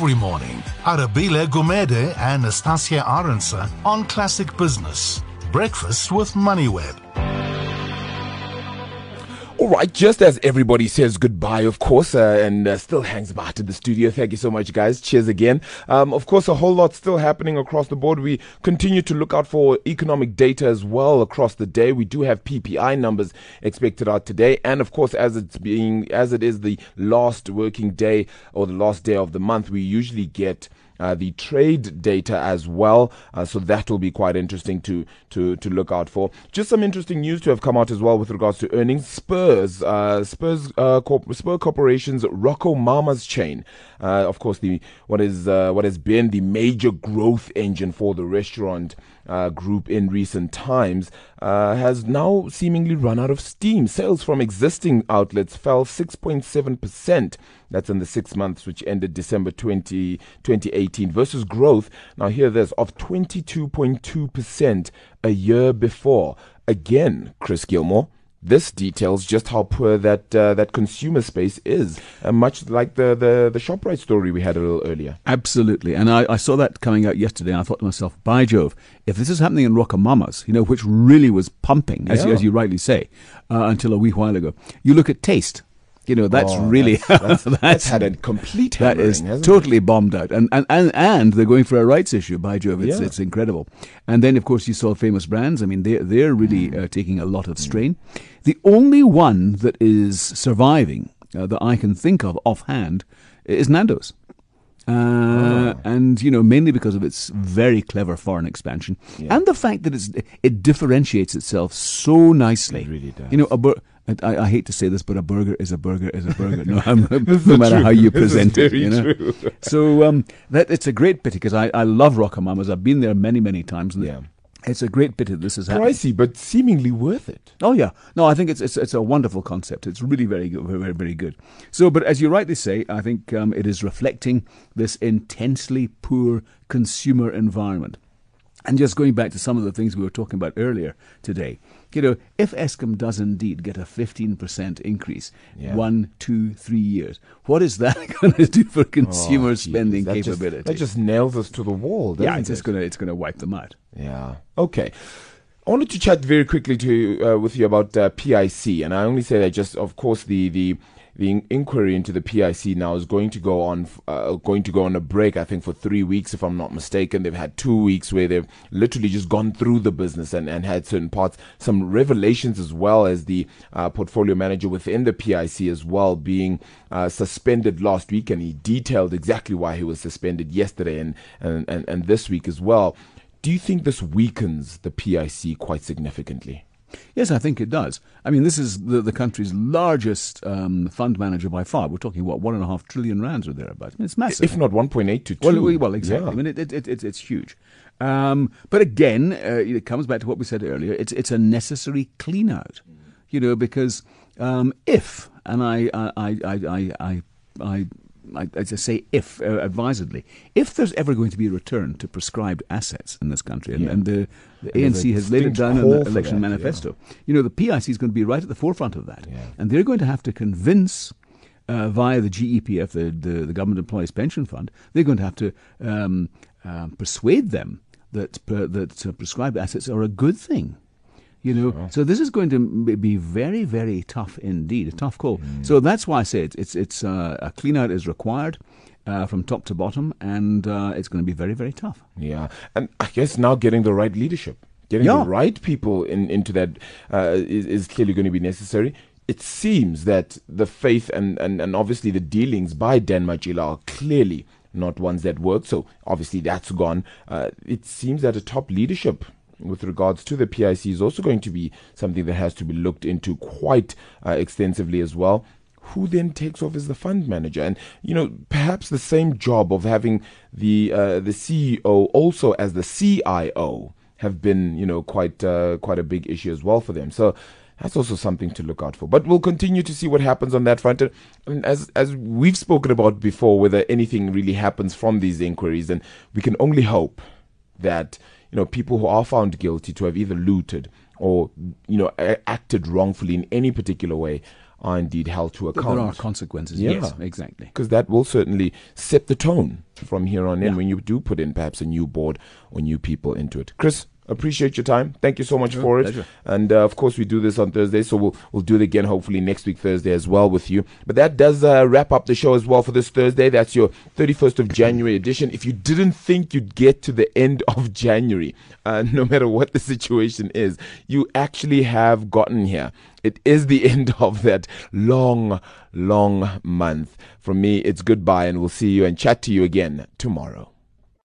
every morning. Arabile Gumede and Nastassia Arendse on Classic Business. Breakfast with MoneyWeb. All right, just as everybody says goodbye, of course, uh, and uh, still hangs about in the studio. Thank you so much, guys. Cheers again. Um, of course, a whole lot still happening across the board. We continue to look out for economic data as well across the day. We do have PPI numbers expected out today, and of course, as it's being as it is the last working day or the last day of the month, we usually get uh, the trade data as well. Uh, so that will be quite interesting to, to, to look out for. Just some interesting news to have come out as well with regards to earnings. Spurs, uh, Spurs, uh, Corp- Spur Corporation's RocoMamas chain, uh, of course, the what is what has been the major growth engine for the restaurant uh, group in recent times, uh, has now seemingly run out of steam. Sales from existing outlets fell 6.7%. That's in the six months which ended December 20, 2018 versus growth, now hear this, of 22.2% a year before. Again, Chris Gilmore this details just how poor that uh, that consumer space is, uh, much like the, the the Shoprite story we had a little earlier. Absolutely, and I, I saw that coming out yesterday, and I thought to myself, by Jove, if this is happening in RocoMamas, you know, which really was pumping, as, Yeah. as you rightly say, uh, until a wee while ago, you look at Taste. You know, that's Oh, really that's, that's, that's had a complete that is hasn't it? totally bombed out, and and, and and they're going for a rights issue. By Jove, it's Yeah. it's incredible. And then, of course, you saw famous brands. I mean, they they're really Mm. uh, taking a lot of strain. The only one that is surviving uh, that I can think of offhand is Nando's. Uh, Oh. And you know, mainly because of its very clever foreign expansion, and the fact that it's it differentiates itself so nicely. It really does. You know, a bur- I, I hate to say this, but a burger is a burger is a burger. No, no matter true. how you present it. You know? true. So um, that it's a great pity because I, I love RocoMamas. I've been there many many times. Yeah. it's a great pity this is happening. Pricey, but seemingly worth it. Oh yeah, no, I think it's it's it's a wonderful concept. It's really very good, very very, very good. So, but as you rightly say, I think um, it is reflecting this intensely poor consumer environment. And just going back to some of the things we were talking about earlier today, you know, if Eskom does indeed get a fifteen percent increase, Yeah. one, two, three years, what is that going to do for consumer Oh, spending that just- capability? that just nails us to the wall, doesn't yeah, it's just it? going to it's going to wipe them out. Yeah. Okay. I wanted to chat very quickly to uh, with you about uh, PIC, and I only say that just, of course, the the the in- inquiry into the PIC now is going to go on uh, going to go on a break. I think for three weeks, if I'm not mistaken. They've had two weeks where they've literally just gone through the business and, and had certain parts, some revelations as well as the uh, portfolio manager within the PIC as well being uh, suspended last week, and he detailed exactly why he was suspended yesterday and and, and, and this week as well. Do you think this weakens the PIC quite significantly? Yes, I think it does. I mean, this is the, the country's largest um, fund manager by far. We're talking, what, one and a half trillion rands or thereabouts. I mean, it's massive. If not 1.8 to 2. well, we- well, exactly. Yeah. I mean, it, it, it, it's it's huge. Um, but again, uh, it comes back to what we said earlier. It's it's a necessary clean out, you know, because um, if and I I I I I, I, I I, say if uh, advisedly, if there's ever going to be a return to prescribed assets in this country, and, Yeah. and the, the There's a ANC has laid it down in the election that, manifesto, you know, the PIC is going to be right at the forefront of that, Yeah. and they're going to have to convince uh, via the GEPF, the, the, the Government Employees Pension Fund, they're going to have to um, um, persuade them that that uh, prescribed assets are a good thing. You know, so this is going to be very, very tough indeed, a tough call. So that's why I say it's it's, it's uh, a clean out is required uh, from top to bottom, and uh, it's going to be very, very tough. Yeah. And I guess now getting the right leadership, getting Yeah. the right people in, into that uh, is, is clearly going to be necessary. It seems that the faith and, and, and obviously the dealings by Dan Matjila are clearly not ones that work. So obviously that's gone. Uh, it seems that a top leadership with regards to the PIC is also going to be something that has to be looked into quite uh, extensively as well. Who then takes off as the fund manager, and you know perhaps the same job of having the uh, the CEO also as the CIO have been you know quite uh, quite a big issue as well for them. So that's also something to look out for. But we'll continue to see what happens on that front. And as as we've spoken about before, whether anything really happens from these inquiries, and we can only hope that you know people who are found guilty to have either looted or you know acted wrongfully in any particular way are indeed held to account. There are consequences. Yeah. Yes, exactly. because that will certainly set the tone from here on in Yeah. when you do put in perhaps a new board or new people into it. Chris, appreciate your time. Thank you so much Sure, for it. pleasure. And uh, of course, we do this on Thursday, so we'll we'll do it again hopefully next week Thursday as well with you. But that does uh, wrap up the show as well for this Thursday. That's your 31st of January edition. If you didn't think you'd get to the end of January, uh, no matter what the situation is, you actually have gotten here. It is the end of that long, long month. From me, it's goodbye, and we'll see you and chat to you again tomorrow.